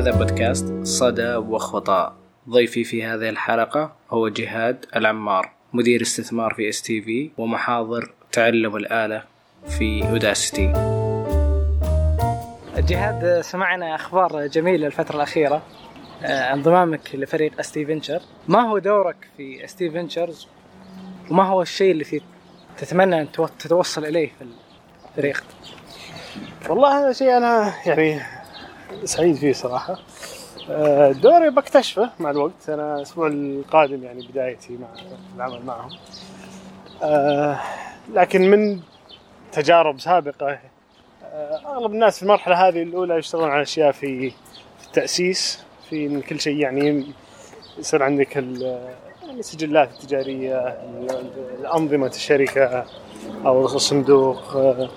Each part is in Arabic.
هذا بودكاست صدى وخطأ. ضيفي في هذه الحلقة هو جهاد العمار مدير استثمار في STV ومحاضر تعلم الآلة في Udacity جهاد سمعنا أخبار جميلة الفترة الأخيرة آه، انضمامك لفريق ST Venture ما هو دورك في ST Ventures وما هو الشيء اللي تتمنى أن تو- تتوصل إليه في الفريق؟ والله هذا شيء أنا يعني سعيد فيه صراحة. آه، دوري بكتشفه مع الوقت. أنا الأسبوع القادم يعني بدايتي مع العمل معهم. آه، لكن من تجارب سابقة آه، أغلب الناس في المرحلة هذه الأولى يشتغلون على أشياء في في التأسيس في كل شيء يعني يصير عندك ال- السجلات التجارية ال- الأنظمة الشركة أو الصندوق ال-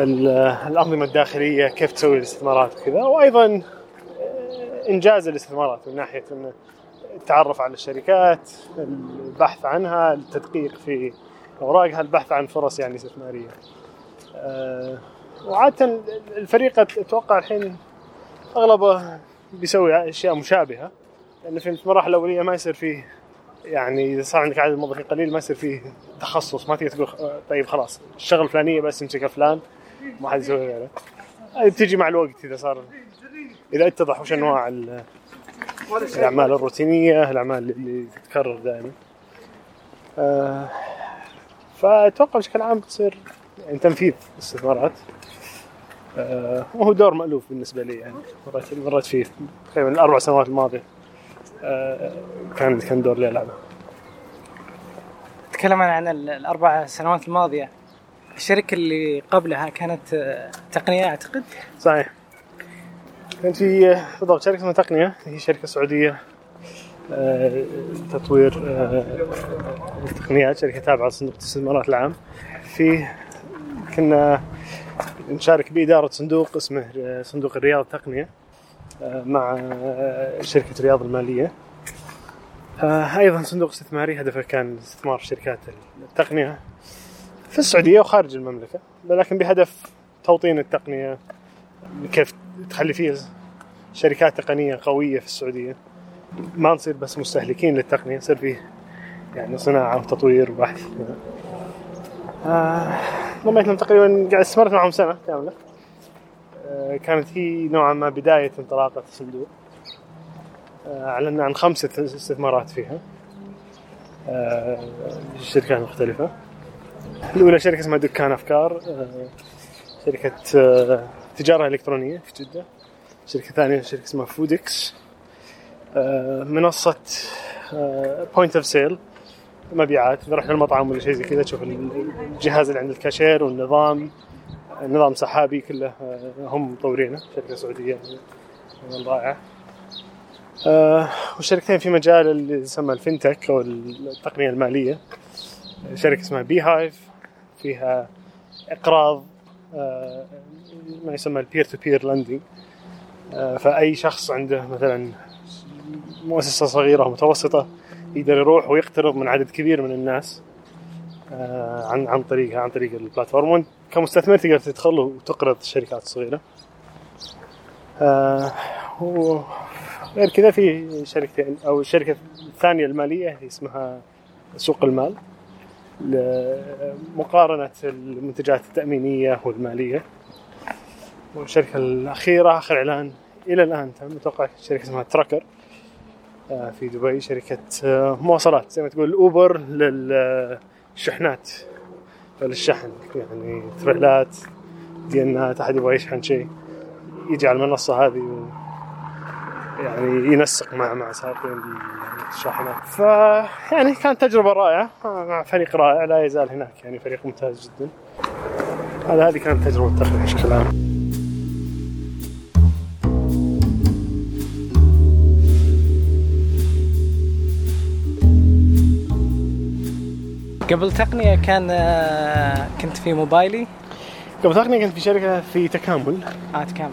الأنظمة الداخلية كيف تسوي الاستثمارات وكذا وأيضا آه، إنجاز الاستثمارات من ناحية التعرف على الشركات البحث عنها التدقيق في أوراقها البحث عن فرص يعني استثمارية. آه، وعادة الفريق أتوقع الحين أغلبه بيسوي أشياء مشابهة لأن في المراحل الأولية ما يصير فيه يعني إذا صار عندك عدد موظفين قليل ما يصير فيه تخصص ما تقدر تقول طيب خلاص الشغل الفلانية بس يمسكها فلان ما حد يسوي غيره. هذه مع الوقت إذا صار إذا اتضح وش أنواع ال- الأعمال الروتينية الأعمال اللي تتكرر دائما. آه، فأتوقع بشكل عام بتصير يعني تنفيذ استثمارات. آه، وهو دور مألوف بالنسبة لي يعني. مريت مريت فيه تقريبا الأربع سنوات الماضية. آه، كان كان دور لي ألعبه. تكلم عن ال- الأربع سنوات الماضية. الشركة اللي قبلها كانت آه، تقنية أعتقد؟ صحيح. كان في بالضبط شركة اسمها تقنية. هي شركة سعودية آه، تطوير آه، التقنيات شركة تابعة لصندوق الاستثمارات العام. في كنا نشارك بإدارة صندوق اسمه آه، صندوق الرياض التقنية آه، مع آه، شركة الرياض المالية. آه، أيضا صندوق استثماري هدفه كان استثمار شركات التقنية. في السعودية وخارج المملكة لكن بهدف توطين التقنية كيف تخلي فيه شركات تقنية قوية في السعودية. ما نصير بس مستهلكين للتقنية يصير فيه يعني صناعة وتطوير وبحث. آه لهم تقريبا قاعد استمرت معهم سنة كاملة. آه كانت هي نوعا ما بداية انطلاقة الصندوق آه أعلنا عن خمسه استثمارات فيها. آه شركات مختلفة. الأولى شركة اسمها دكان أفكار آه شركة آه تجارة إلكترونية في جدة. شركة ثانية شركة اسمها فودكس آه، منصة point of sale مبيعات إذا رحنا المطعم ولا شيء زي كذا تشوف الجهاز اللي عند الكاشير والنظام نظام سحابي كله هم مطورينه أيضاً رائعة آه، والشركتين في مجال اللي يسمى ال fintech أو التقنية المالية. شركة اسمها Beehive فيها إقراض آه، ما يسمى ال peer to peer lending فأي شخص عنده مثلا مؤسسة صغيرة أو متوسطة يقدر يروح ويقترض من عدد كبير من الناس آه، عن عن طريقها عن طريق ال platform. وأنت كمستثمر تقدر تدخل وتقرض الشركات الصغيره آه، وغير كذا في شركتين أو الشركة الثانية المالية اسمها سوق المال. لمقارنة المنتجات التأمينية والمالية. والشركة الأخيرة آخر إعلان إلى الآن تم أتوقع شركة اسمها تراكر آه، في دبي شركة آه، مواصلات زي ما تقول أوبر للشحنات للشحن يعني تريلات ديانات أحد يبغى يشحن شيء يجي على المنصة هذه يعني ينسق مع مع سائقين الشاحنات ف يعني كانت تجربة رائعة. مع فريق رائع لا يزال هناك يعني فريق ممتاز جدا. هذا هذه كانت تجربة التقنية بشكل عام. قبل تقنية كان آه، كنت في موبايلي؟ قبل تقنية كنت في شركة في تكامل. عاد كامل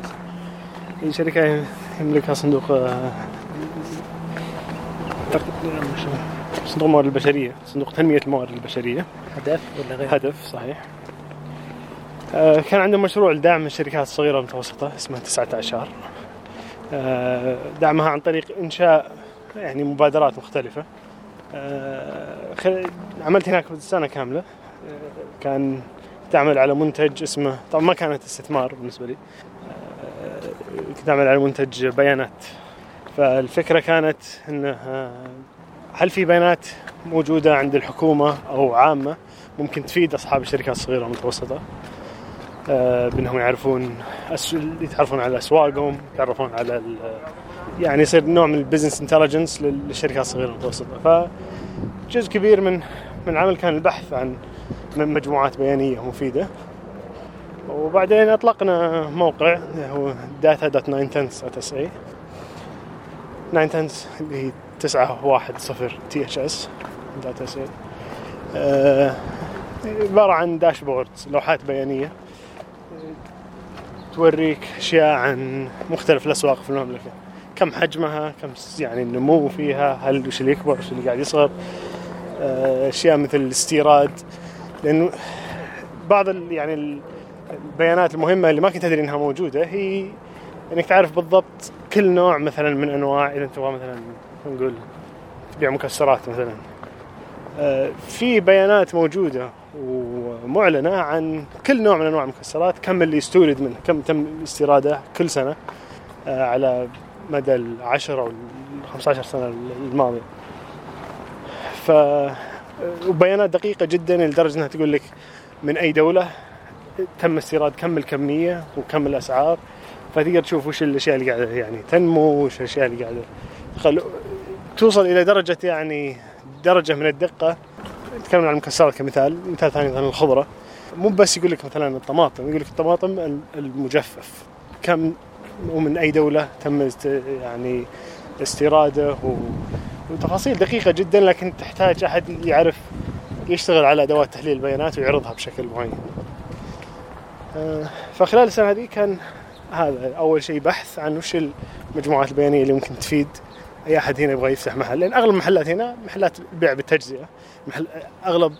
هي شركة يملكها صندوق آه، صندوق الموارد البشرية صندوق تنمية الموارد البشرية. هدف ولا غير؟ هدف صحيح. آه، كان عندهم مشروع لدعم الشركات الصغيرة والمتوسطة اسمه 19 شهر آه، دعمها عن طريق إنشاء يعني مبادرات مختلفة. عملت هناك سنة كاملة. كان تعمل على منتج اسمه طبعا ما كانت استثمار بالنسبة لي. كنت أعمل على منتج بيانات فالفكرة كانت أنه آه، هل في بيانات موجودة عند الحكومة أو عامة ممكن تفيد أصحاب الشركات الصغيرة والمتوسطة آه، بأنهم يعرفون. يتعرفون على أسواقهم يتعرفون على. يعني يصير نوع من ال business intelligence للشركات الصغيرة والمتوسطة فجزء كبير من من العمل كان البحث عن مجموعات بيانية مفيدة وبعدين أطلقنا موقع هو data.9tenths.sa 9 اللي هي 910 T H S data set عبارة عن dashboard لوحات بيانية. توريك أشياء عن مختلف الأسواق في المملكة. كم حجمها كم يعني النمو فيها هل وش اللي يكبر وش اللي قاعد يصغر. آه، أشياء مثل الاستيراد. لأنه بعض يعني البيانات المهمة اللي ما كنت أدري إنها موجودة هي إنك تعرف بالضبط كل نوع مثلا من أنواع إذا تبغى مثلا نقول تبيع مكسرات مثلا. آه، في بيانات موجودة ومعلنة عن كل نوع من أنواع المكسرات كم اللي يستورد منه كم تم استيراده كل سنة آه، على مدى العشر أو ال 15 سنة الماضية. ف وبيانات دقيقة جدا لدرجة إنها تقول لك من أي دولة تم استيراد كم الكمية وكم الأسعار فتقدر تشوف وش الأشياء اللي قاعدة يعني تنمو وش الأشياء اللي قاعدة. خل... توصل إلى درجة يعني درجة من الدقة. نتكلم عن المكسرات كمثال مثال ثاني مثلا الخضرة. مو بس يقول لك مثلا الطماطم يقول لك الطماطم ال- المجفف. كم ومن أي دولة تم است... يعني استيراده؟ و... وتفاصيل دقيقة جدا لكن تحتاج أحد يعرف يشتغل على أدوات تحليل البيانات ويعرضها بشكل معين. فخلال السنة هذه كان هذا أول شيء بحث عن وش المجموعات البيانية اللي ممكن تفيد أي أحد هنا يبغى يفتح محل. لأن أغلب المحلات هنا محلات بيع بالتجزئة. محل أغلب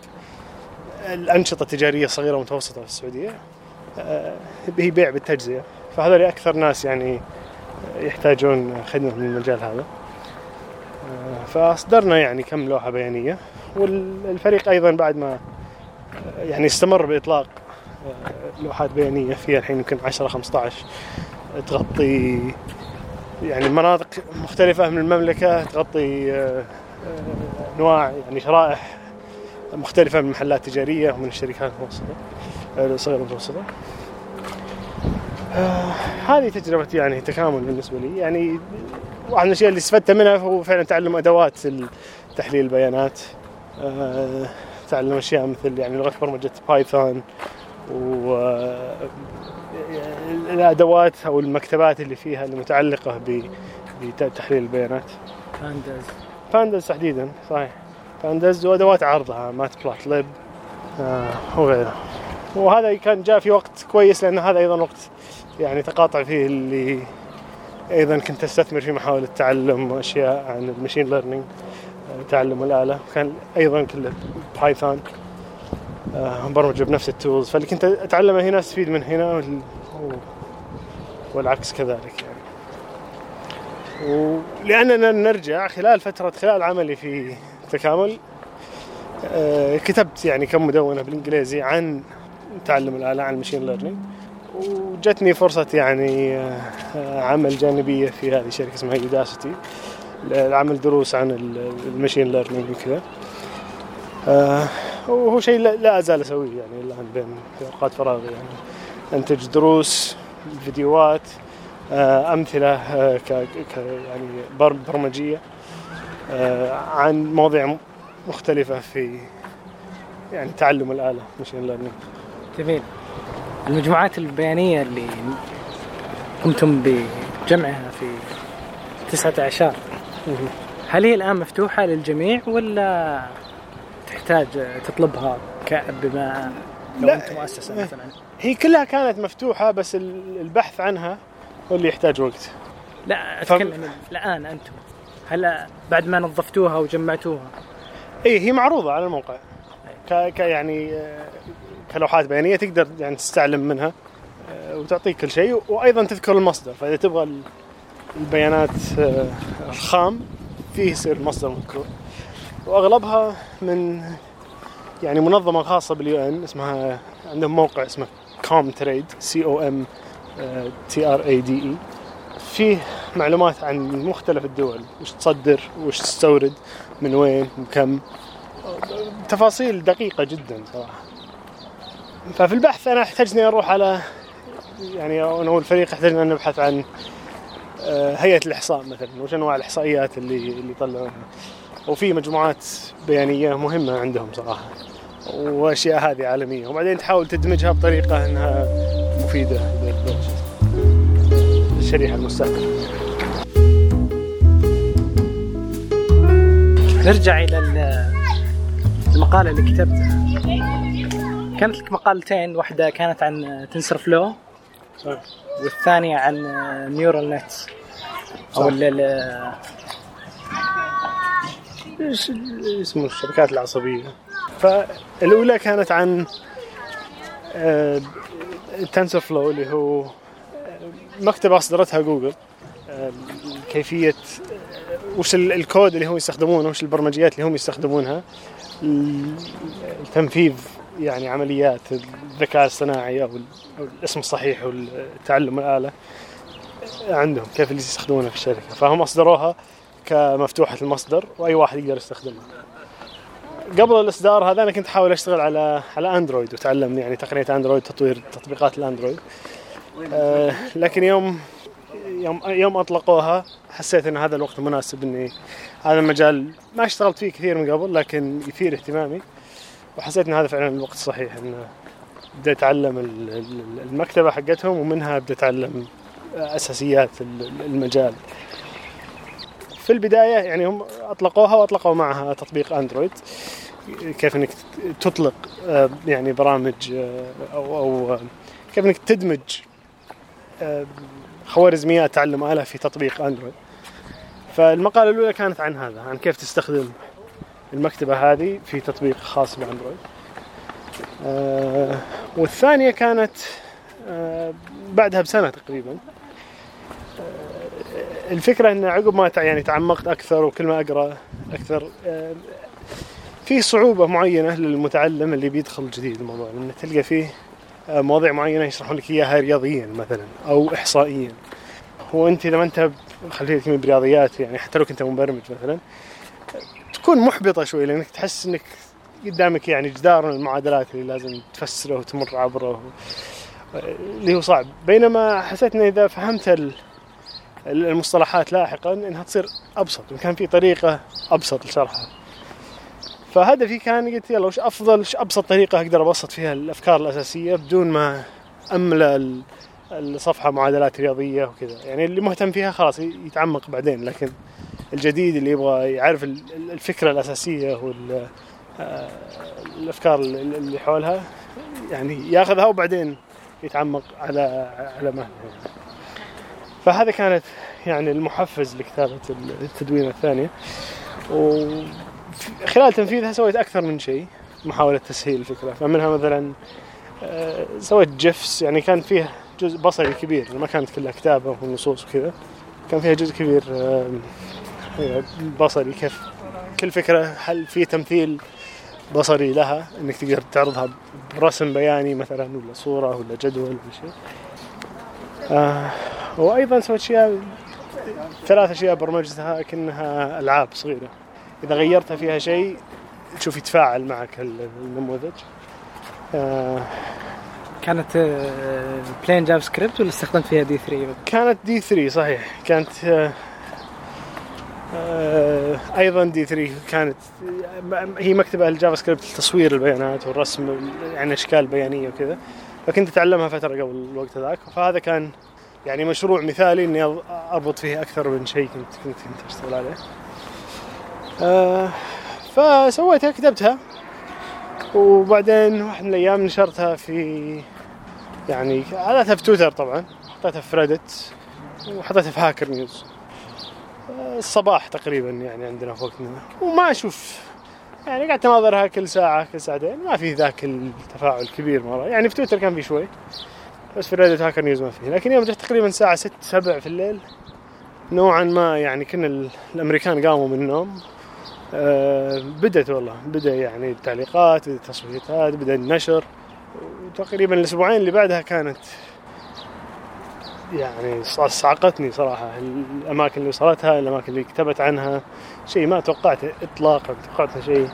الأنشطة التجارية الصغيرة والمتوسطة في السعودية آه، هي بيع بالتجزئة. فهذول أكثر ناس يعني يحتاجون خدمة من المجال هذا. آه، فأصدرنا يعني كم لوحة بيانية. والفريق أيضا بعد ما آه، يعني استمر بإطلاق آه، لوحات بيانية فيها الحين يمكن 10 15 تغطي يعني مناطق مختلفة من المملكة تغطي آه، آه، أنواع يعني شرائح مختلفة من محلات تجارية ومن الشركات المتوسطة آه، الصغيرة المتوسطة آه، هذه تجربة يعني تكامل بالنسبة لي. يعني واحد من الأشياء اللي استفدت منها هو فعلا تعلم أدوات تحليل البيانات. آه، تعلم أشياء مثل يعني لغة برمجة بايثون و آه، الادوات أو المكتبات اللي فيها المتعلقة ب- بتحليل البيانات. pandas pandas تحديدا صحيح. pandas وأدوات عرضها matplotlib آه وغيره وهذا كان جاء في وقت كويس لأن هذا أيضا وقت يعني تقاطع فيه اللي أيضا كنت أستثمر في محاوله تعلم اشياء عن ال machine learning تعلم الآلة. كان أيضا كله Python آه، برمجة بنفس ال tools. فاللي كنت أتعلمه هنا أستفيد من هنا وال- والعكس كذلك يعني. ولاننا نرجع خلال فترة خلال عملي في تكامل آه، كتبت يعني كم مدونة بالإنجليزي عن تعلم الآلة عن ال machine learning وجتني فرصة يعني آه، آه، عمل جانبية في هذه الشركة اسمها Udacity لعمل دروس عن ال- ال machine learning وكذا. آه، وهو شيء لا, أزال أسويه يعني الان بين في أوقات فراغي. يعني أنتج دروس فيديوهات آه، أمثلة آه، ك يعني بر- برمجية آه، عن مواضيع م- مختلفة في يعني تعلم الآلة ماشين ليرنينج. جميل. المجموعات البيانية اللي قمتم بجمعها في تسعة أعشار هل هي الآن مفتوحة للجميع ولا تحتاج تطلبها بما لو لا. أنت مؤسسة مثلا. هي كلها كانت مفتوحة بس ال- البحث عنها هو اللي يحتاج وقت. لا فم- أتكلم الآن أنتم. هل بعد ما نظفتوها وجمعتوها. اي إيه، هي معروضة على الموقع. ك, ك يعني كلوحات بيانية تقدر يعني تستعلم منها آه، وتعطيك كل شيء وأيضا تذكر المصدر. فإذا تبغى ال- البيانات آه، الخام فيه يصير مصدر مذكور. وأغلبها من يعني منظمة خاصة بال UN اسمها عندهم موقع اسمه Comtrade C O M T R A D E فيه معلومات عن مختلف الدول وش تصدر وش تستورد من وين وكم تفاصيل دقيقة جدا صراحة. ففي البحث أنا احتجني أروح على يعني أنا والفريق احتجنا ان نبحث عن آه، هيئة الإحصاء مثلا وش أنواع الإحصائيات اللي اللي يطلعونها. وفي مجموعات بيانية مهمة عندهم صراحة وأشياء هذه عالمية وبعدين تحاول تدمجها بطريقة إنها مفيدة للشريحه المستهدفه نرجع إلى ال- المقالة اللي كتبتها. كانت لك مقالتين واحدة كانت عن TensorFlow والثانية عن neural net أو اسمه الشبكات العصبية؟ فالأولى كانت عن ال TensorFlow اللي هو آه، مكتبة أصدرتها جوجل آه، كيفية آه، وش ال- الكود اللي هم يستخدمونه وش البرمجيات اللي هم يستخدمونها التنفيذ يعني عمليات الذكاء الصناعي أو الاسم الصحيح والتعلم الآلة عندهم كيف اللي يستخدمونها في الشركة. فهم أصدروها كمفتوحه المصدر وأي واحد يقدر يستخدمها. قبل الإصدار هذا أنا كنت أحاول أشتغل على على أندرويد وتعلم يعني تقنية أندرويد تطوير تطبيقات الأندرويد. آه لكن يوم يوم يوم أطلقوها حسيت إن هذا الوقت المناسب إني هذا المجال ما اشتغلت فيه كثير من قبل لكن يثير اهتمامي. وحسيت إن هذا فعلا الوقت الصحيح إن ابدا أتعلم ال- ال- المكتبة حقتهم ومنها ابدا أتعلم أساسيات ال- المجال. في البداية يعني هم أطلقوها وأطلقوا معها تطبيق أندرويد. كيف إنك تطلق آه، يعني برامج آه، أو أو آه، كيف إنك تدمج خوارزميات تعلم آلة في تطبيق أندرويد. فالمقالة الأولى كانت عن هذا عن كيف تستخدم المكتبة هذه في تطبيق خاص بأندرويد. والثانية كانت بعدها بسنة تقريبا. الفكرة إن عقب ما يعني تعمقت أكثر وكل ما أقرأ أكثر آه، في صعوبة معينة للمتعلم اللي بيدخل جديد الموضوع لأن تلقى فيه آه، مواضيع معينة يشرحون لك إياها رياضيا مثلا أو احصائيا. هو أنت إذا ما أنت خلفيتك من برياضيات يعني حتى لو كنت مبرمج مثلا تكون محبطة شوي لأنك تحس إنك قدامك يعني جدار من المعادلات اللي لازم تفسره وتمر عبره اللي هو صعب. بينما حسيت إن إذا فهمت المصطلحات لاحقا إنها تصير أبسط وكان في طريقة أبسط لشرحها فهدفي كان قلت يلا وش أفضل وش أبسط طريقة أقدر أبسط فيها الأفكار الأساسية بدون ما املى ال- الصفحة معادلات رياضية وكذا يعني اللي مهتم فيها خلاص يتعمق بعدين لكن الجديد اللي يبغى يعرف ال- الفكرة الأساسية وال آه، الأفكار اللي حولها يعني ياخذها وبعدين يتعمق على على مهله. فهذا كانت يعني المحفز لكتابة التدوينة الثانية وخلال تنفيذها سويت أكثر من شيء محاولة تسهيل الفكرة. فمنها مثلا آه، سويت جفس يعني كان فيه جزء بصري كبير ما كانت كلها كتابة ونصوص وكذا. كان فيها جزء كبير آه، يعني بصري كيف كل فكرة هل في تمثيل بصري لها؟ إنك تقدر تعرضها برسم بياني مثلا ولا صورة ولا جدول ولا شيء. آه وأيضا سويت اشياء ثلاث اشياء برمجتها كأنها ألعاب صغيرة. إذا غيرتها فيها شيء تشوف يتفاعل معك ال- النموذج. آه كانت plain JavaScript ولا استخدمت فيها D3 كانت D3 صحيح. كانت آه آه أيضا D 3 كانت هي مكتبة ال JavaScript لتصوير البيانات والرسم يعني أشكال بيانية وكذا. فكنت أتعلمها فترة قبل الوقت ذاك فهذا كان يعني مشروع مثالي إني أربط فيه أكثر من شيء كنت كنت كنت أشتغل عليه. آه فسويتها كتبتها. وبعدين واحد من الأيام نشرتها في يعني عادتها في تويتر طبعا. حطيتها في ريدت وحطيتها في هاكر نيوز آه، الصباح تقريبا يعني عندنا في وقتنا. وما أشوف يعني قعدت أناظرها كل ساعة كل ساعتين. ما في ذاك التفاعل الكبير مرة. يعني في تويتر كان في شوي. بس في ريدت هاكر نيوز ما فيه. لكن يوم جت تقريبا الساعة 6 7 في الليل. نوعا ما يعني كنا ال- الأمريكان قاموا من النوم. آه، بدت والله. بدأ يعني التعليقات بدا التصويتات بدأ النشر. وتقريبا الأسبوعين اللي بعدها كانت يعني صعقتني صراحة. الأماكن اللي وصلتها الأماكن اللي كتبت عنها. شيء ما توقعته اطلاقا توقعت شيء.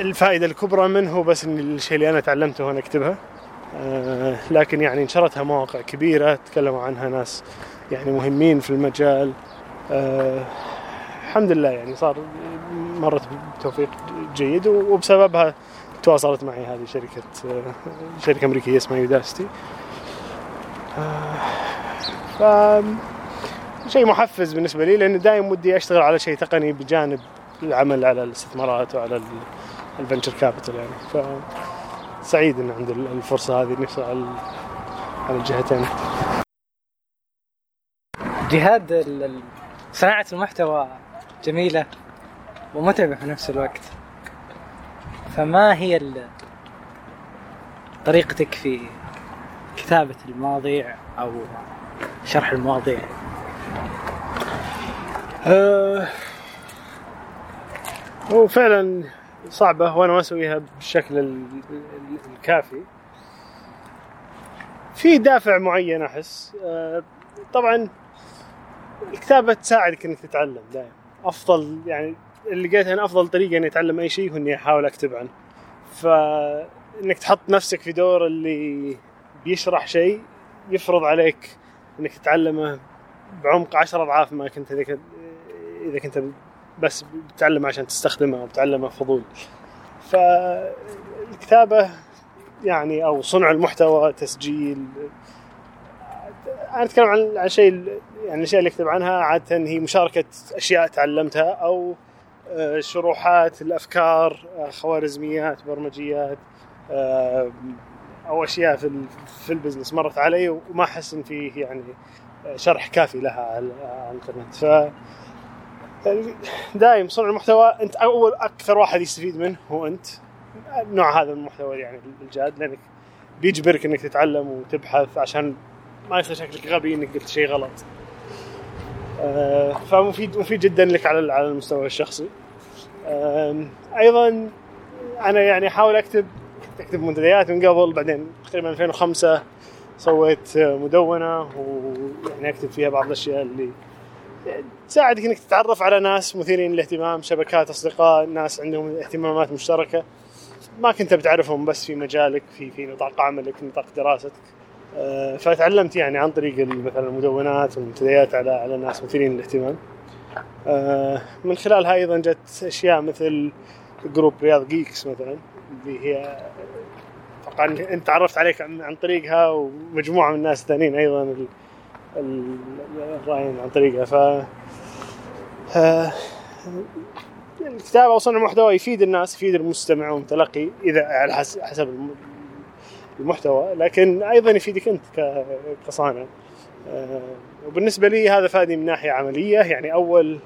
الفائدة الكبرى منه بس الشيء اللي أنا تعلمته وأنا اكتبها آه، لكن يعني نشرتها مواقع كبيرة تكلموا عنها ناس يعني مهمين في المجال. آه، الحمد لله يعني صار مرت بتوفيق جيد وبسببها تواصلت معي هذه شركة آه، شركة أمريكية اسمها يوداستي ف شيء محفز بالنسبة لي لأن دائما ودي أشتغل على شيء تقني بجانب العمل على الاستثمارات وعلى ال- الفنتشر كابيتال يعني. ف سعيد إن عندي الفرصة هذه نشتغل على الجهتين. جهاد صناعة المحتوى جميلة ومتعبة في نفس الوقت. فما هي طريقتك في كتابة المواضيع أو شرح المواضيع؟ آه، هو فعلا صعبة وأنا ما أسويها بالشكل ال- ال- الكافي. في دافع معين أحس. آه، طبعا الكتابة تساعدك إنك تتعلم دائما. أفضل يعني اللي لقيت أنا أفضل طريقة إني أتعلم أي شيء هو إني أحاول أكتب عنه. فإنك تحط نفسك في دور اللي بيشرح شيء يفرض عليك إنك تتعلمه بعمق عشر أضعاف ما كنت إذا كنت بس بتتعلم عشان تستخدمه أو بتعلمه فضول. فالكتابة يعني أو صنع المحتوى تسجيل أنا أتكلم عن عن شيء يعني الأشياء اللي أكتب عنها عادة هي مشاركة أشياء تعلمتها أو آه، شروحات الأفكار آه، خوارزميات برمجيات آه، أو أشياء في في ال business مرت علي وما أحس إن فيه يعني شرح كافي لها على على الانترنت ف دايم صنع المحتوى أنت أول أكثر واحد يستفيد منه هو أنت. نوع هذا من المحتوى يعني الجاد لأنك بيجبرك إنك تتعلم وتبحث عشان ما يصير شكلك غبي إنك قلت شيء غلط. آه، فمفيد مفيد جدا لك على على المستوى الشخصي. أيضا أنا يعني أحاول أكتب كنت أكتب منتديات من قبل بعدين تقريبا 2005 سويت مدونة ويعني أكتب فيها بعض الأشياء اللي تساعدك إنك تتعرف على ناس مثيرين للاهتمام شبكات أصدقاء ناس عندهم اهتمامات مشتركة. ما كنت بتعرفهم بس في مجالك في في نطاق عملك نطاق دراستك. آه، فتعلمت يعني عن طريق مثلا المدونات والمنتديات على على ناس مثيرين للاهتمام. آه، من خلالها أيضا جت أشياء مثل group Riyadh Geeks مثلا اللي هي أتوقع أنت تعرفت عليك عن طريقها ومجموعة من الناس الثانيين أيضا ال- ال- الرائعين عن طريقها ف آه، الكتابة وصنع المحتوى يفيد الناس يفيد المستمع والمتلقي إذا على حس- حسب الم- المحتوى لكن أيضا يفيدك أنت كصانع آه، وبالنسبة لي هذا فادي من ناحية عملية يعني أول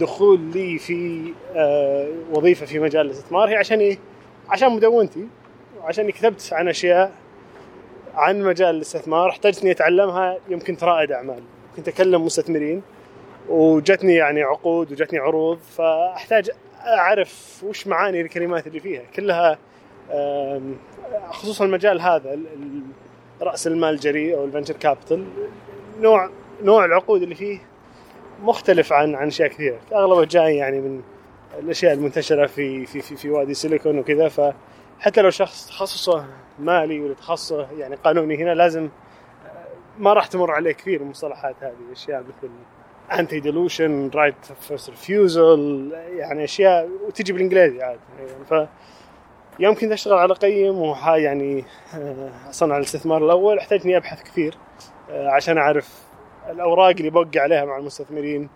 دخول لي في آه، وظيفة في مجال الاستثمار هي عشان إيه؟ عشان مدونتي وعشان كتبت عن أشياء عن مجال الاستثمار احتجت إني أتعلمها يمكن رائد أعمال. كنت أكلم مستثمرين وجتني يعني عقود وجتني عروض فأحتاج أعرف وش معاني الكلمات اللي فيها. كلها خصوصا المجال هذا رأس المال الجريء أو ال venture capital نوع نوع العقود اللي فيه مختلف عن عن أشياء كثيرة. اغلبها جاي يعني من الأشياء المنتشرة في في في, في وادي سيليكون وكذا فحتى لو شخص تخصصه مالي ولا تخصصه يعني قانوني هنا لازم ما راح تمر عليه كثير المصطلحات هذه أشياء مثل anti dilution right first refusal يعني أشياء وتجي بالإنجليزي عاد يعني ف يوم كنت أشتغل على قيم وها يعني آه، أصنع الاستثمار الأول احتاج اني أبحث كثير آه، عشان أعرف الأوراق اللي بوقع عليها مع المستثمرين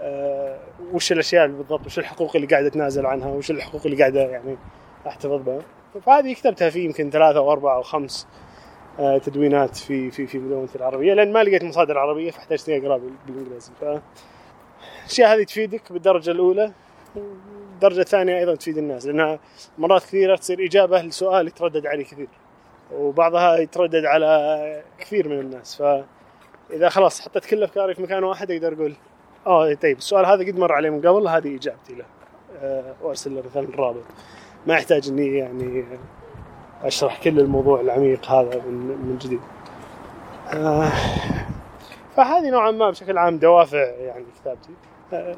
آه، وش الأشياء بالضبط وش الحقوق اللي قاعد اتنازل عنها وش الحقوق اللي قاعدة يعني أحتفظ بها. فهذه كتبتها في يمكن ثلاثة أو أربعة أو خمس آه، تدوينات في في في مدونتي العربية لأن ما لقيت مصادر عربية فاحتجت إني اقرا بال- بالإنجليزي. ف الأشياء هذه تفيدك بالدرجة الأولى الدرجه الثانية أيضا تفيد الناس لأنها مرات كثيرة تصير إجابة لسؤال يتردد عليه كثير وبعضها يتردد على كثير من الناس. ف إذا خلاص حطيت كل أفكاري في مكان واحد أقدر أقول آه طيب السؤال هذا قد مر عليه من قبل هذه إجابتي له آه، وأرسل له مثلا رابط. ما يحتاج إني يعني أشرح كل الموضوع العميق هذا من من جديد. آه، فهذه نوعا ما بشكل عام دوافع يعني كتابتي. آه،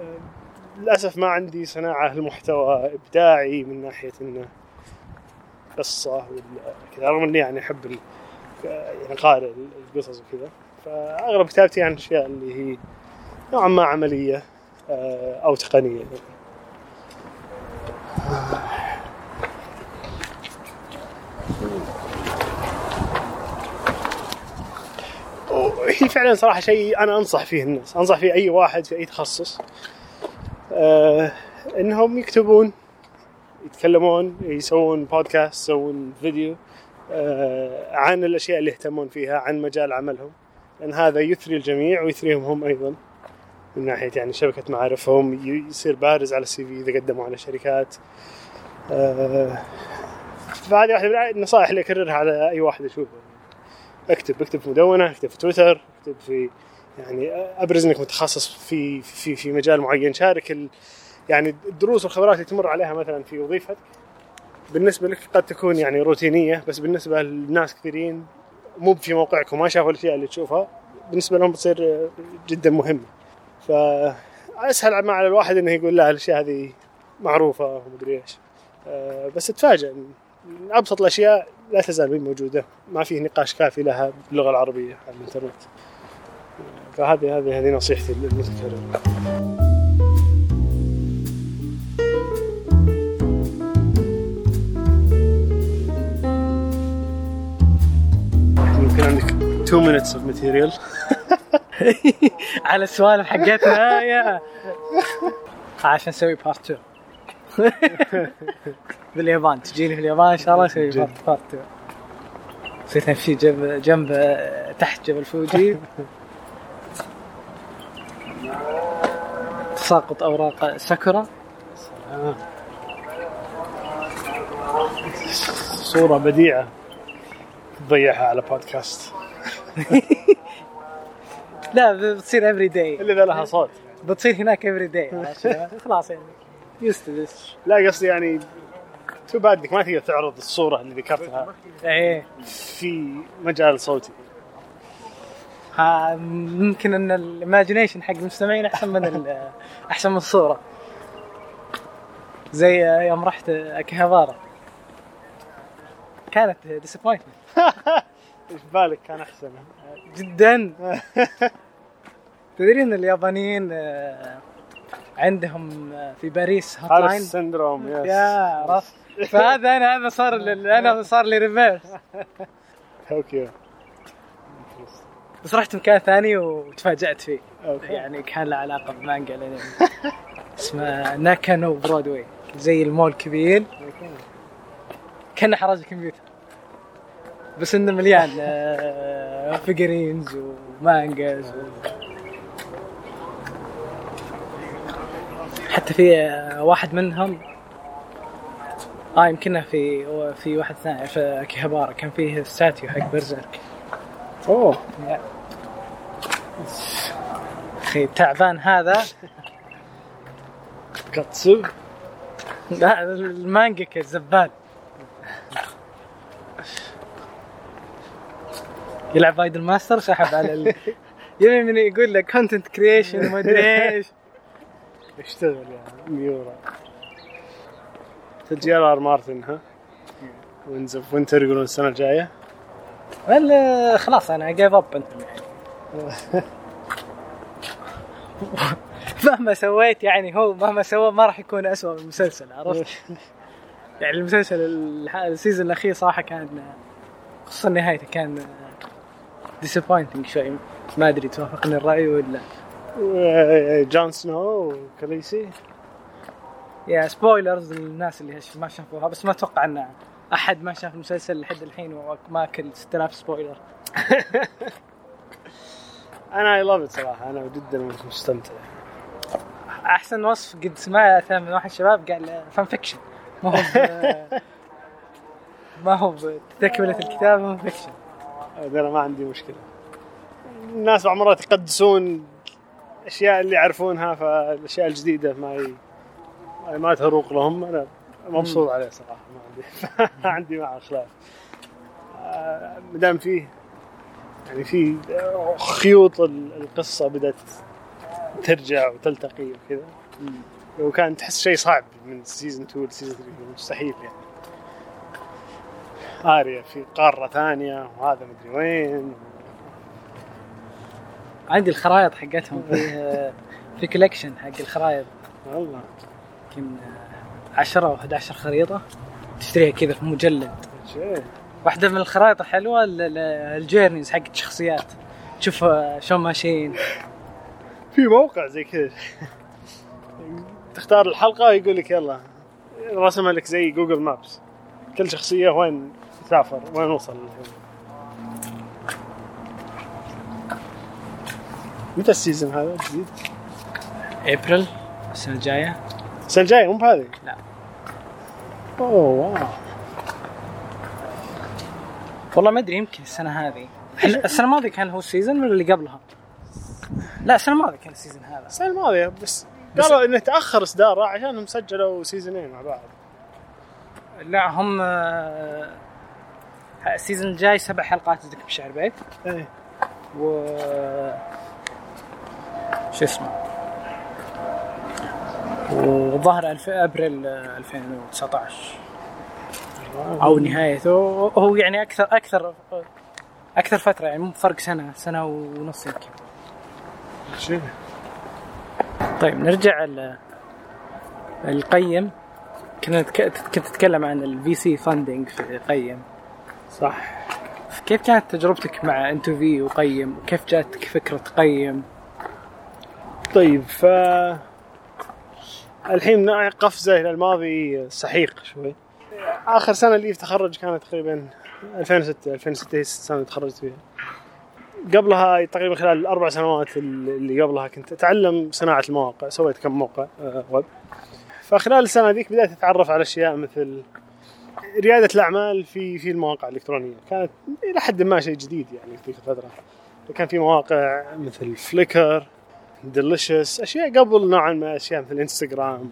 للأسف ما عندي صناعة المحتوى إبداعي من ناحية إنه قصة ولا كذا رغم إني يعني أحب يعني قارئ القصص وكذا. فأغلب كتابتي عن أشياء اللي هي نوعا ما عملية آه، أو تقنية. هي فعلا صراحة شيء أنا أنصح فيه الناس. أنصح فيه أي واحد في أي تخصص. آه إنهم يكتبون يتكلمون يسوون بودكاست يسوون فيديو آه عن الأشياء اللي يهتمون فيها عن مجال عملهم. لأن هذا يثري الجميع ويثريهم هم أيضا. من ناحية يعني شبكة معارفهم يصير بارز على ال CV إذا قدموا على شركات. آه فهذه واحدة من النصائح اللي أكررها على أي واحد أشوفه. اكتب اكتب في مدونة اكتب في تويتر اكتب في يعني أبرز إنك متخصص في في في مجال معين. شارك ال يعني الدروس والخبرات اللي تمر عليها مثلا في وظيفتك بالنسبة لك قد تكون يعني روتينية بس بالنسبة لناس كثيرين مو في موقعك وما شافوا الأشياء اللي تشوفها بالنسبة لهم بتصير جدا مهمة. فاسهل ما على الواحد إنه يقول لا الأشياء هذه معروفة ومدري إيش. آه، بس تفاجئ من أبسط الأشياء لا تزال موجودة. ما فيه نقاش كافي لها باللغة العربية على الإنترنت. فهذه هذه هذه نصيحتي المتكرره يمكن عندك 2 minutes of material. على السوالف حقتنا يا. عشان نسوي part 2 باليابان تجيني في اليابان إن شاء الله جد. part part 2 نصير نمشي جنب جنب تحت جبل فوجي. تساقط أوراق ساكورا. صورة بديعة تضيعها على بودكاست لا بتصير every day اللي لها صوت. بتصير هناك every day خلاص يعني. just this لا قصدي يعني too bad إنك ما تقدر تعرض الصورة اللي ذكرتها إيه. في مجال صوتي. ها ممكن إن ال imagination حق المستمعين أحسن من أحسن من الصورة. زي يوم رحت اكيهابارا كانت disappointment إيش بالك؟ كان أحسن. جدا. تدري إن اليابانيين عندهم آه، في Paris hotline ال syndrome yes يا عرفت فهذا أنا هذا صار أنا صار لي reverse okay بس رحت مكان ثاني وتفاجأت فيه. okay يعني كان له علاقة بمانجا اسمه ناكانو برودواي زي المول كبير. كان حراج كمبيوتر. بس إنه مليان آه، figurines و mangas و... حتى في آه، واحد منهم. آه يمكنه في في واحد ثاني في اكيهابارا كان فيه statue حق Berserk. أوه. أخي تعبان هذا. كاتسو لا المانجا الزبال يلعب بايدل ماستر سحب على ال... يبي من يقول لك كونتنت كريشن وما أدري إيش. يشتغل يعني ميورا جي ار آر مارتن ها؟ وينز وينتر يقولون السنة الجاية؟ ولا خلاص أنا جيف اب أنتم يعني مهما سويت يعني هو مهما سوى ما راح يكون اسوء من المسلسل عرفت؟ يعني المسلسل ال season الأخير صراحة كان خصوصا نهايته كان disappointing شوي. ما أدري توافقني الرأي ولا جون سنو وكاليسي يا spoilers للناس اللي ما شافوها بس ما أتوقع إن أحد ما شاف المسلسل لحد الحين وما أكل 6000 spoiler أنا I love صراحة أنا جدا مستمتع. أحسن وصف قد سمعته من واحد شباب قال fan fiction ما هو ما هو تكملة الكتاب هو fiction أنا ما عندي مشكلة. الناس بعض المرات يقدسون الاشياء اللي يعرفونها فالأشياء الجديدة ما ي... ما تروق لهم. أنا مبسوط عليه صراحة ما عندي ما عندي معه خلاف. آه، ما دام فيه يعني في خيوط ال- القصة بدأت ترجع وتلتقي وكذا. وكان تحس شيء صعب من season 2 ل season 3 مستحيل يعني. آريا في قارة ثانية وهذا مدري وين عندي الخرائط حقتهم في في collection حق الخرائط. والله. يمكن 10 أو 11 خريطة. تشتريها كذا في مجلد. واحدة من الخرائط الحلوة ال- ال- ال journeys حقت شخصيات تشوف شلون ماشيين في موقع زي كذا. تختار الحلقة ويقول لك يلا. رسمها لك زي Google Maps كل شخصية وين تسافر وين وصل. متى ال season هذا جديد؟ ابريل السنة الجايه السنة الجايه مو بهذه؟ لا. اوه wow والله ما ادري يمكن السنة هذه السنة الماضيه كان هو ال season ولا اللي قبلها؟ لا السنة الماضيه كان ال season هذا السنة الماضيه بس قالوا انه تاخر اصداره عشانهم سجلوا سيزونين مع بعض لا هم ال season الجاي سبع حلقات ذيك بشعر بيت إيه و شو اسمه؟ وظهر الف... أبريل آه، 2019 أو نهايته هو يعني أكثر أكثر أكثر فترة يعني مو فرق سنة سنة ونص يمكن. طيب نرجع ال- ال game. كنا كنت تتكلم عن ال VC funding في game. صح. كيف كانت تجربتك مع انتو في وقيم؟ وكيف جاتك فكرة قيم؟ طيب ف الحين قفزة إلى الماضي سحيق شوي. آخر سنة لي في تخرج كانت تقريبا 2006 2006 هي السنة اللي تخرجت فيها. قبلها تقريبا خلال الاربع سنوات اللي قبلها كنت أتعلم صناعة المواقع سويت كم موقع آه، ويب. فخلال السنة ذيك بدأت أتعرف على أشياء مثل ريادة الأعمال في في المواقع الإلكترونية. كانت إلى حد ما شيء جديد يعني في تلك الفترة كان في مواقع مثل Flickr Delicious أشياء قبل نوعا ما أشياء مثل انستغرام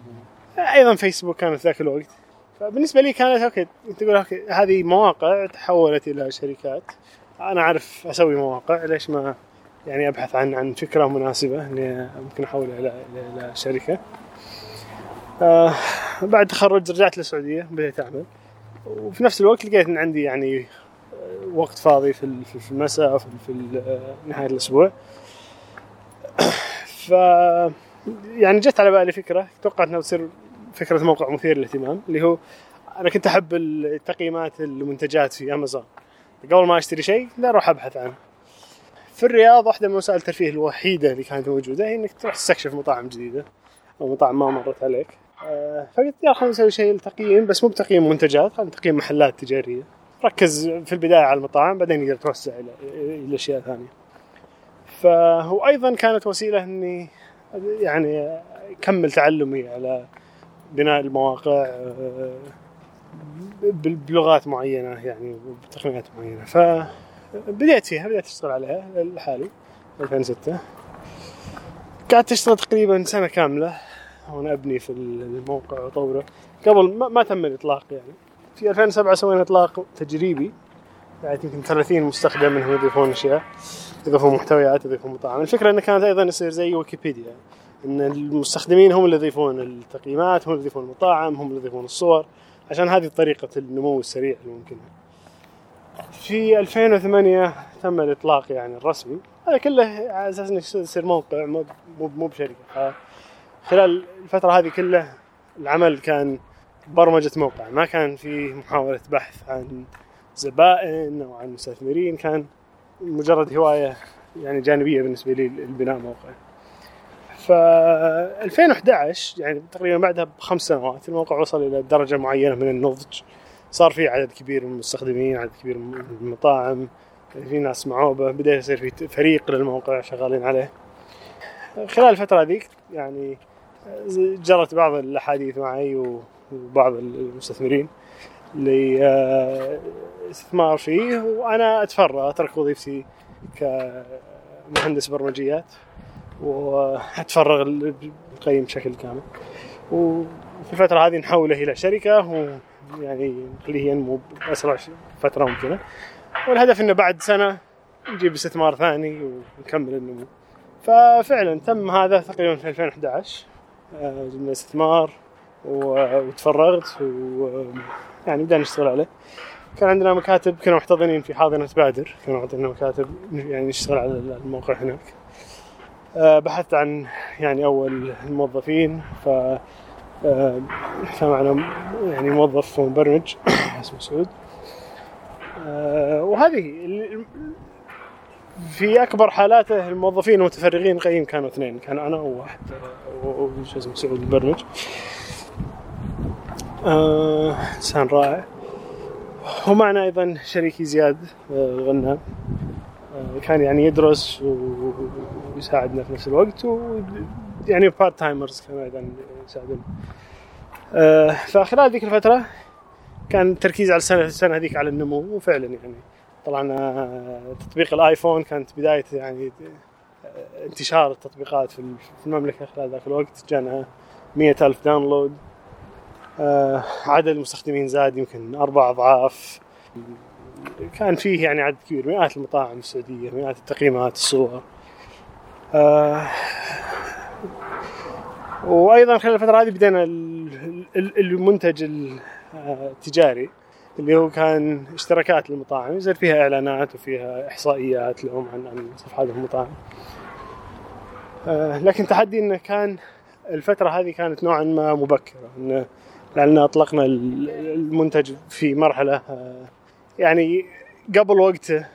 أيضا فيسبوك كانت في ذاك الوقت. فبالنسبة لي كانت okay تقول okay هذه مواقع تحولت إلى شركات. أنا أعرف أسوي مواقع ليش ما يعني أبحث عن عن فكرة مناسبة إني ممكن احولها إلى إلى شركة. آه بعد تخرج رجعت للسعودية بديت أعمل. وفي نفس الوقت لقيت إن عندي يعني وقت فاضي في ال- في المساء في في آه، نهاية الأسبوع. ف يعني جت على بالي فكرة توقعت إنها تصير فكرة موقع مثير للاهتمام اللي هو أنا كنت أحب التقييمات المنتجات في امازون قبل ما أشتري شيء لا أروح أبحث عنه. في الرياض واحدة من وسائل الترفيه الوحيدة اللي كانت موجودة هي إنك تروح تستكشف مطاعم جديدة أو مطاعم ما مرت عليك. آه، فقلت يلا خلينا نسوي شيء تقييم بس مو بتقييم منتجات خلينا تقييم محلات تجارية. ركز في البداية على المطاعم بعدين يقدر توسع إلى إلى أشياء ثانية. فهو أيضا كانت وسيلة إني يعني أكمل تعلمي على بناء المواقع آه، بلغات معينة يعني وبتقنيات معينة. فبديت فيها بديت أشتغل عليها لحالي 2006 قعدت أشتغل تقريبا سنة كاملة. وأنا أبني في الموقع واطوره قبل ما, ما تم الإطلاق يعني. في 2007 سوينا إطلاق تجريبي. بعد يمكن 30 مستخدم منهم يضيفون اشياء يضيفون محتويات يضيفون مطاعم الفكرة إنه كانت أيضا يصير زي ويكيبيديا. إن المستخدمين هم اللي يضيفون التقييمات هم اللي يضيفون المطاعم هم اللي يضيفون الصور. عشان هذه طريقة النمو السريع الممكنه في 2008 تم الإطلاق يعني الرسمي. هذا كله على أساس إنه يصير موقع مو مو بشركة. خلال الفترة هذه كلها العمل كان برمجة موقع. ما كان في محاولة بحث عن زبائن أو عن مستثمرين. كان مجرد هواية يعني جانبية بالنسبة لي لبناء موقع. ف 2011 يعني تقريبا بعدها بخمس سنوات الموقع وصل إلى درجة معينة من النضج. صار في عدد كبير من المستخدمين عدد كبير من المطاعم في ناس معاه به بدأ يصير في فريق للموقع شغالين عليه. خلال الفترة ذيك يعني جرت بعض الأحاديث معي وبعض المستثمرين. لاستثمار فيه وأنا أتفرغ أترك وظيفتي مهندس برمجيات وأتفرغ القيم بشكل كامل. وفي الفترة هذه نحوله إلى شركة ويعني نخليه ينمو بأسرع فترة ممكنة. والهدف إنه بعد سنة نجيب استثمار ثاني ونكمل النمو. ففعلا تم هذا تقريبا في 2011 آه، جبنا استثمار وتفرغت ويعني بدأنا نشتغل عليه. كان عندنا مكاتب كنا محتضنين في حاضنة بادر. كانوا عندنا مكاتب يعني نشتغل على الموقع هناك. آه، بحثت عن يعني أول الموظفين ف آه، فمعنا يعني موظف مبرمج اسمه سعود. وهذه في أكبر حالاته الموظفين المتفرغين قيم كانوا اثنين. كان أنا وواحد وش اسمه سعود المبرمج آه إنسان رائع. ومعنا أيضا شريكي زياد آه غنام آه كان يعني يدرس ويساعدنا في نفس الوقت ويعني part timers كانوا أيضا يساعدون آه فخلال ذيك الفترة كان التركيز على السنة السنة هذيك على النمو وفعلا يعني. آه، تطبيق الآيفون كانت بداية يعني انتشار التطبيقات في المملكة خلال ذاك الوقت. جانا مية ألف download عدد المستخدمين زاد يمكن أربع أضعاف. كان فيه يعني عدد كبير مئات المطاعم السعودية مئات التقييمات الصور. وأيضا خلال الفترة هذه بدينا المنتج التجاري اللي هو كان اشتراكات للمطاعم يصير فيها إعلانات وفيها إحصائيات لهم عن عن صفحات المطاعم. آه لكن تحدي إنه كان الفترة هذه كانت نوعا ما مبكرة إنه لأن أطلقنا المنتج في مرحلة آه يعني قبل وقته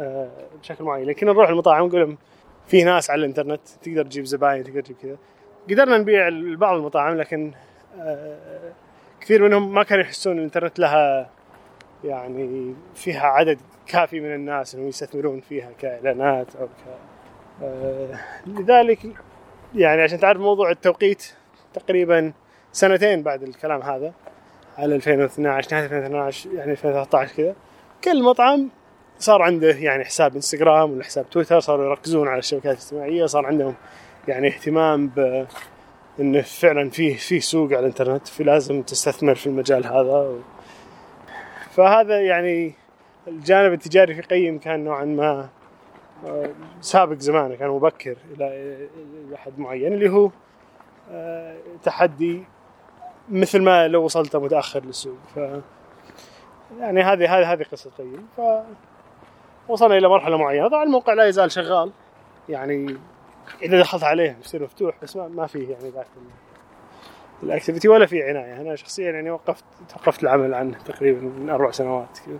آه بشكل معين. لكن نروح المطاعم نقول لهم في ناس على الإنترنت تقدر تجيب زباين تقدر تجيب كذا. قدرنا نبيع لبعض المطاعم لكن آه كثير منهم ما كانوا يحسون الإنترنت لها يعني فيها عدد كافي من الناس إنهم يستثمرون فيها كإعلانات أو ك لذلك يعني عشان تعرف موضوع التوقيت تقريبا سنتين بعد الكلام هذا على 2012 نهاية 2012 يعني 2013 كذا. كل مطعم صار عنده يعني حساب إنستغرام ولا حساب تويتر صاروا يركزون على الشبكات الاجتماعية صار عندهم يعني اهتمام ب إنه فعلا فيه في سوق على الإنترنت في لازم تستثمر في المجال هذا. و... فهذا يعني الجانب التجاري في قيم كان نوعا ما آه، سابق زمانه كان مبكر إلى إلى حد معين اللي هو آه، تحدي مثل ما لو وصلت متأخر للسوق ف يعني هذه هذه هذه قصة قيم ف وصلنا إلى مرحلة معينة. طبعا الموقع لا يزال شغال. يعني إذا دخلت عليه يصير مفتوح بس ما, ما فيه يعني ذاك الأكتيفيتي ولا في عناية. أنا شخصيا يعني وقفت توقفت العمل عنه تقريبا من أربع سنوات. كذا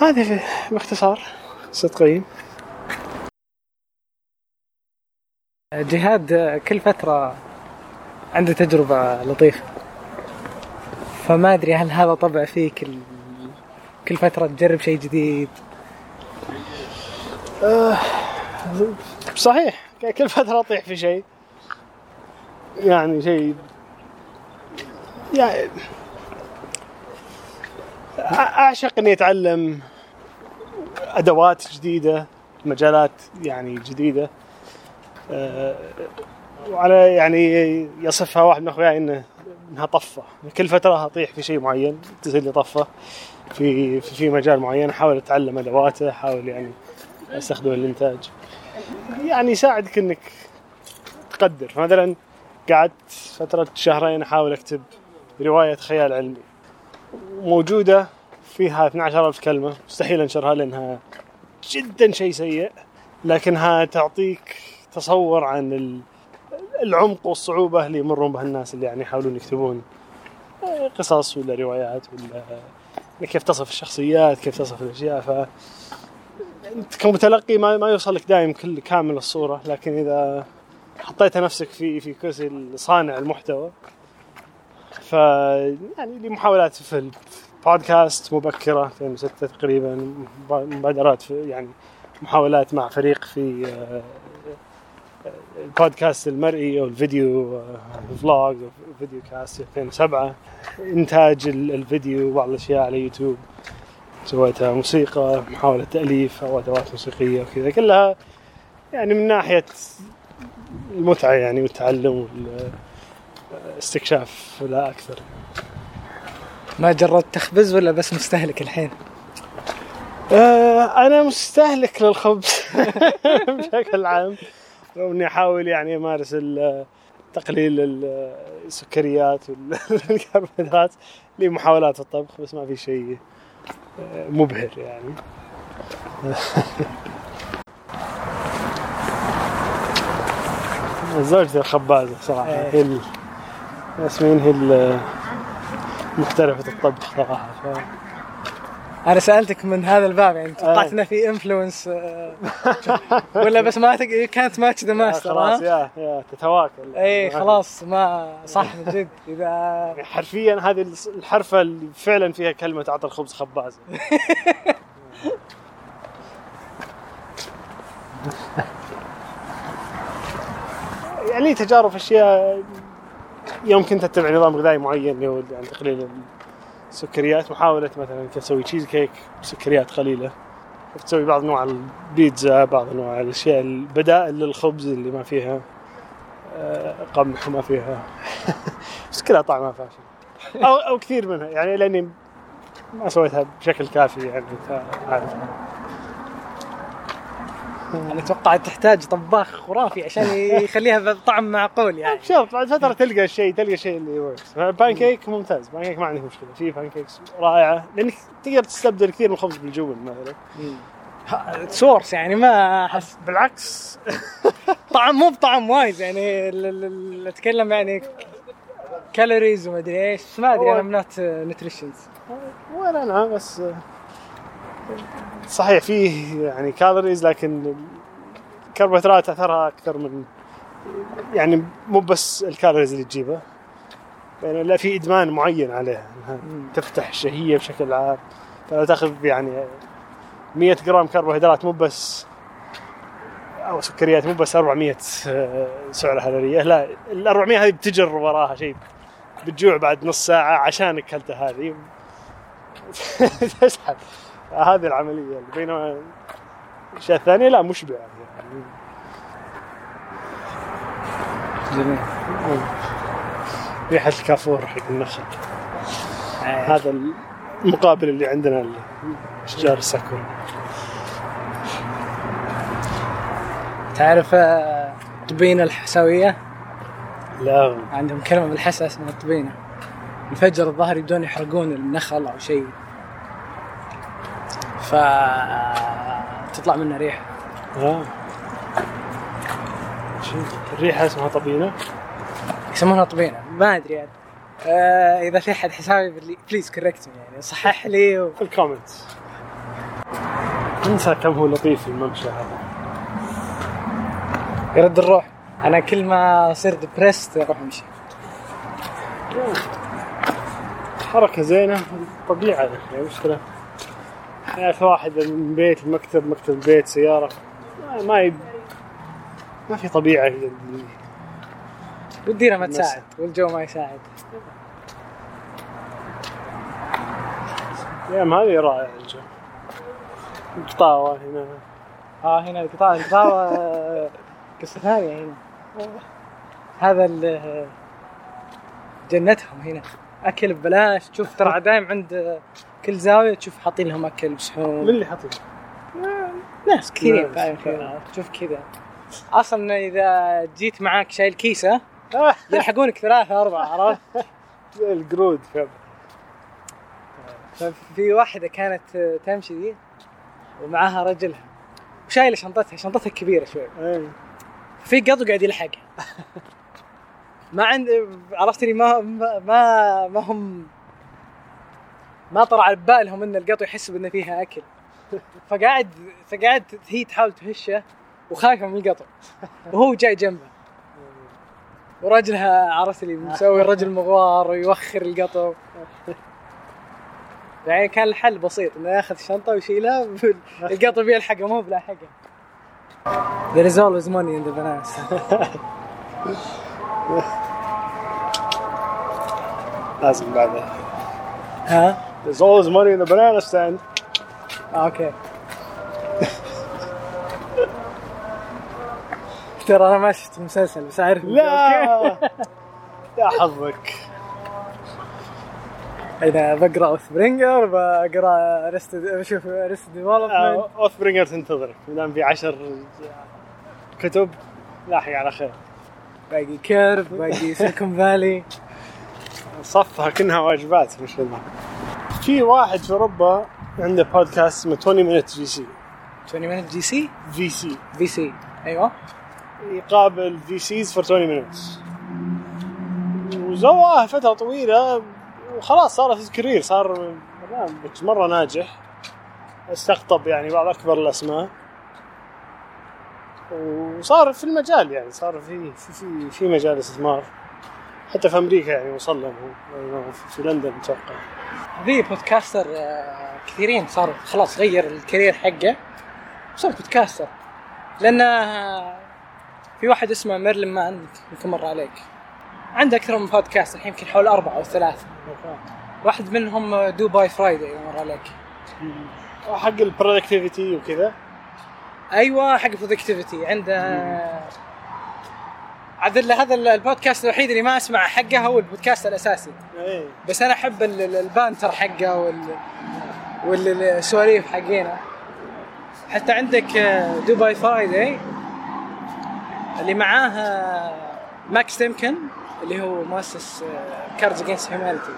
هذه باختصار قصة قيم. جهاد كل فترة عنده تجربة لطيفة. فما أدري هل هذا طبع فيك كل فترة تجرب شيء جديد؟ أه صحيح. كل فترة أطيح في شيء. يعني شيء. يعني أعشق إني أتعلم أدوات جديدة مجالات يعني جديدة. وعلى يعني يصفها واحد من أخوياي إنه إنها طفة. كل فترة أطيح في شيء معين تصير لي طفة في في مجال معين أحاول أتعلم أدواته أحاول يعني أستخدم الإنتاج. يعني يساعدك إنك تقدر. مثلا قعدت فترة شهرين أحاول أكتب رواية خيال علمي. موجودة فيها 12 ألف كلمة. مستحيل أنشرها لأنها جدا شيء سيء لكنها تعطيك تصور عن العمق والصعوبة اللي يمرون بها الناس اللي يعني يحاولون يكتبون قصص ولا روايات ولا كيف تصف الشخصيات كيف تصف الأشياء ف أنت كمتلقي ما يوصل لك دائم كل كامل الصورة لكن إذا حطيت نفسك في في كرسي صانع المحتوى ف يعني لي محاولات في البودكاست مبكرة في 2006 تقريبا مبادرات في يعني محاولات مع فريق في آه، البودكاست المرئي أو ال video vlog أو video cast في 2007 إنتاج الفيديو وبعض الأشياء على يوتيوب. سويتها موسيقى محاولة تأليف أو أدوات موسيقية وكذا. كلها يعني من ناحية المتعة يعني والتعلم والاستكشاف لا أكثر. ما جربت تخبز ولا بس مستهلك الحين؟ آه، أنا مستهلك للخبز بشكل عام. لو إني أحاول يعني أمارس ال- تقليل ال- السكريات والكربوهيدرات لي محاولات في الطبخ بس ما في شيء آه، مبهر يعني زوجتي الخبازة صراحة إيه. هي ال- ياسمين هي محترفة الطبخ صراحة ف... أنا سألتك من هذا الباب يعني توقعت آه. إنه في انفلونس ولا بس ما كانت ماتش ذا ماستر خلاص؟ يا يا تتواكل اي خلاص ما صح من جد إذا يعني حرفيا هذه الحرفة اللي فعلا فيها كلمة أعطى الخبز خبازة يعني لي تجارب في أشياء يوم كنت أتبع نظام غذائي معين اللي هو يعني تقليل السكريات محاولة مثلا تسوي تشيز كيك بسكريات قليلة. تسوي بعض أنواع البيتزا بعض أنواع الأشياء البدائل للخبز اللي ما فيها آه، قمح وما فيها. بس كلها طعمها فاشل. أو أو كثير منها. يعني لأني ما سويتها بشكل كافي يعني عارف أنا أتوقع تحتاج طباخ خرافي عشان يخليها بطعم معقول يعني. شوف بعد فترة تلقى الشيء تلقى الشيء اللي works pancake ممتاز. بان كيك ما عندك مشكلة. في pancakes رائعة. لأنك تقدر تستبدل كثير من الخبز بالجبن مثلا. source يعني ما أحس. بالعكس. طعم مو بطعم wise يعني أتكلم يعني calories وما أدري إيش. ما أدري أنا I'm not nutritionist ولا أنا بس صحيح فيه يعني calories لكن الكربوهيدرات أثرها أكثر من يعني مو بس ال calories اللي تجيبها يعني لا في إدمان معين عليها تفتح الشهيه بشكل عام. فلو تأخذ يعني 100 جرام كربوهيدرات مو بس أو سكريات مو بس 400 آه، سعرة حراريه لا ال 400 هذه بتجر وراها شيء بتجوع بعد نص ساعة عشان أكلتها هذه. تسحب. هذه العملية. بينما الأشياء الثانية لا مشبعه يعني. جميل. ريحة الكافور حق النخل. هذا المقابل اللي عندنا اشجار السكر تعرف آه، طبينة الحساوية؟ لا. عندهم كلمة بالحسا اسمها طبينة. الفجر الظهر يبدون يحرقون النخل أو شيء. ف تطلع منه ريحة آه. شو الريحة اسمها طبينة؟ يسمونها طبينة. ما أدري يعني آه إذا في أحد حساوي please correct يعني. صحح لي و... في ال comment انسى كم هو لطيف الممشى هذا. يرد الروح. أنا كل ما أصير depressed أروح أمشي. حركة زينة. طبيعة. يعني مشكلة. يا أخي واحد من بيت المكتب مكتب البيت سيارة. ما ما, يب... ما في طبيعة اللي- والديرة ما. تساعد والجو ما يساعد. الأيام هذه رائع الجو. قطاوه هنا. آه هنا القطاع القطاع آه، قصة ثانية هنا. هذا ال- جنتهم هنا. أكل ببلاش تشوف ترى دايم عند كل زاوية تشوف حاطين لهم أكل من بسحوم اللي حاطين؟ ناس كثير. دايم تشوف كذا أصلا إذا جيت معاك شايل كيسة آه، يلحقونك ثلاثة أربعة عرفت؟ القرود في ففي واحدة كانت تمشي دي ومعاها رجلها وشايلة شنطتها شنطتها كبيرة شوي. في قط قاعد يلحق ما عند عرفتني ما ما ما, هم ما طرى على بالهم إن القط يحس بإن فيها أكل. فقاعد فقاعد هي تحاول تهشه وخايفة من القط وهو جاي جنبه. ورجلها عرفت اللي مسوي الرجل مغوار ويوخر القط يعني كان الحل بسيط إنه ياخذ الشنطه ويشيلها القط بيلحقه مو بلاحقه. There is always money in the banana. لازم بعدها ها There's always money in the banana stand. okay ترى أنا ما شفت المسلسل بس أعرف لا! يا حظك. إذا بقرأ Oathbringer بقرأ Arrested بشوف Arrested Development Oathbringer تنتظرك. ما دام في عشر كتب لاحق على خير. باقي Curb باقي Silicon Valley. صفها كأنها واجبات مش خدمة في واحد في أوروبا عنده بودكاست اسمه 20 مينت في سي 20 minute جي سي في سي في سي أيوه. يقابل VCs for 20 minutes وسواها فترة طويلة وخلاص صار في career صار برنامج مرة ناجح. استقطب يعني بعض أكبر الأسماء. وصار في المجال يعني صار في في في, في مجال استثمار. حتى في أمريكا يعني وصل له هو في لندن أتوقع في podcaster آه، كثيرين صار خلاص غير ال career حقه. وصار podcaster لأنه آه، في واحد اسمه ميرلين مان يمكن مر عليك. عنده أكثر من بودكاست الحين يمكن حول أربعة أو ثلاثة. واحد منهم Do By Friday مر عليك. حق ال productivity وكذا. أيوه حق productivity عنده عدل هذا البودكاست الوحيد اللي ما أسمع حقه هو البودكاست الأساسي. إيه. بس أنا أحب ال- ال- ال banter حقه وال والسواليف حقينا. حتى عندك آه، Do By Friday اللي معاه آه، ماكس تيمكن اللي هو مؤسس Cards Against Humanity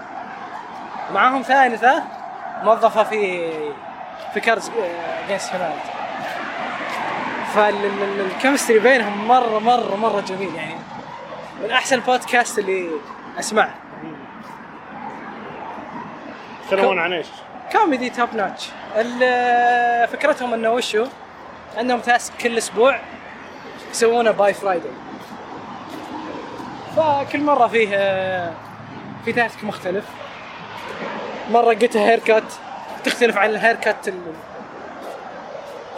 معاهم ثالثة موظفة في في Cards Against Humanity فال chemistry بينهم مرة مرة مرة جميل يعني من أحسن بودكاست اللي أسمعه. يتكلمون عن إيش؟ كوميدي top notch فكرتهم إنه وشو؟ عندهم task كل أسبوع يسوونه by Friday فكل مرة فيه في task مختلف. مرة قلت haircut تختلف عن ال haircut ال-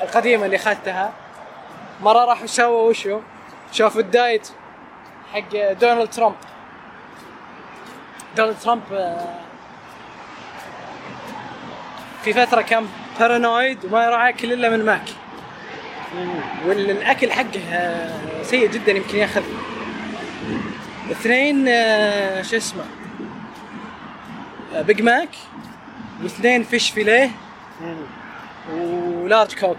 القديمة اللي أخذتها. مرة راحوا سووا وشو؟ شافوا ال diet حق دونالد ترامب. دونالد ترامب آه، في فترة كان paranoid وما يروح ياكل إلا من ماك. والاكل حقه آه، سيء جدا يمكن يأخذ. اثنين آه، شو اسمه؟ Big Mac واثنين Fish Filet و large Coke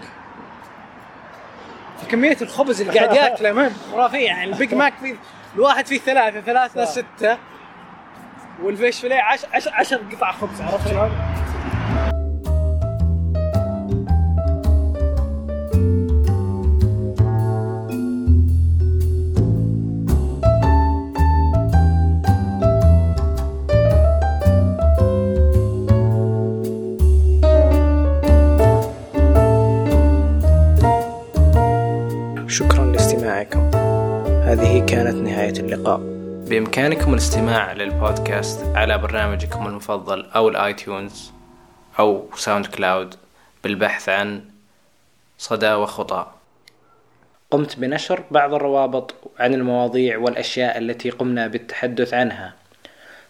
فكمية الخبز اللي قاعد ياكله من خرافية يعني ال Big Mac فيه الواحد فيه ثلاثة ثلاثة ستة. وال Fish Filet عش عش عشر قطع خبز عرفت شلون؟ كانت نهاية اللقاء. بإمكانكم الاستماع للبودكاست على برنامجكم المفضل أو الآيتيونز أو ساوند كلاود بالبحث عن صدى وخطى قمت بنشر بعض الروابط عن المواضيع والأشياء التي قمنا بالتحدث عنها.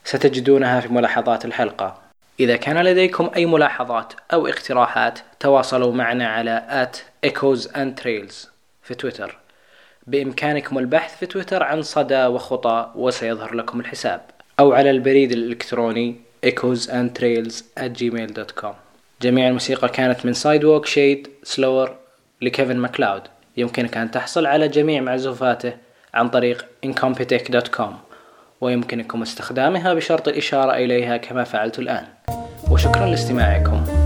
ستجدونها في ملاحظات الحلقة. إذا كان لديكم أي ملاحظات أو اقتراحات تواصلوا معنا على at echoes and trails في تويتر. بإمكانكم البحث في تويتر عن صدى وخطى وسيظهر لكم الحساب. أو على البريد الإلكتروني echoes and trails at gmail.com جميع الموسيقى كانت من Sidewalk Shade slower لكيفن ماكلاود. يمكنك أن تحصل على جميع معزوفاته عن طريق incompetech.com ويمكنكم استخدامها بشرط الإشارة إليها كما فعلت الآن. وشكرا لاستماعكم.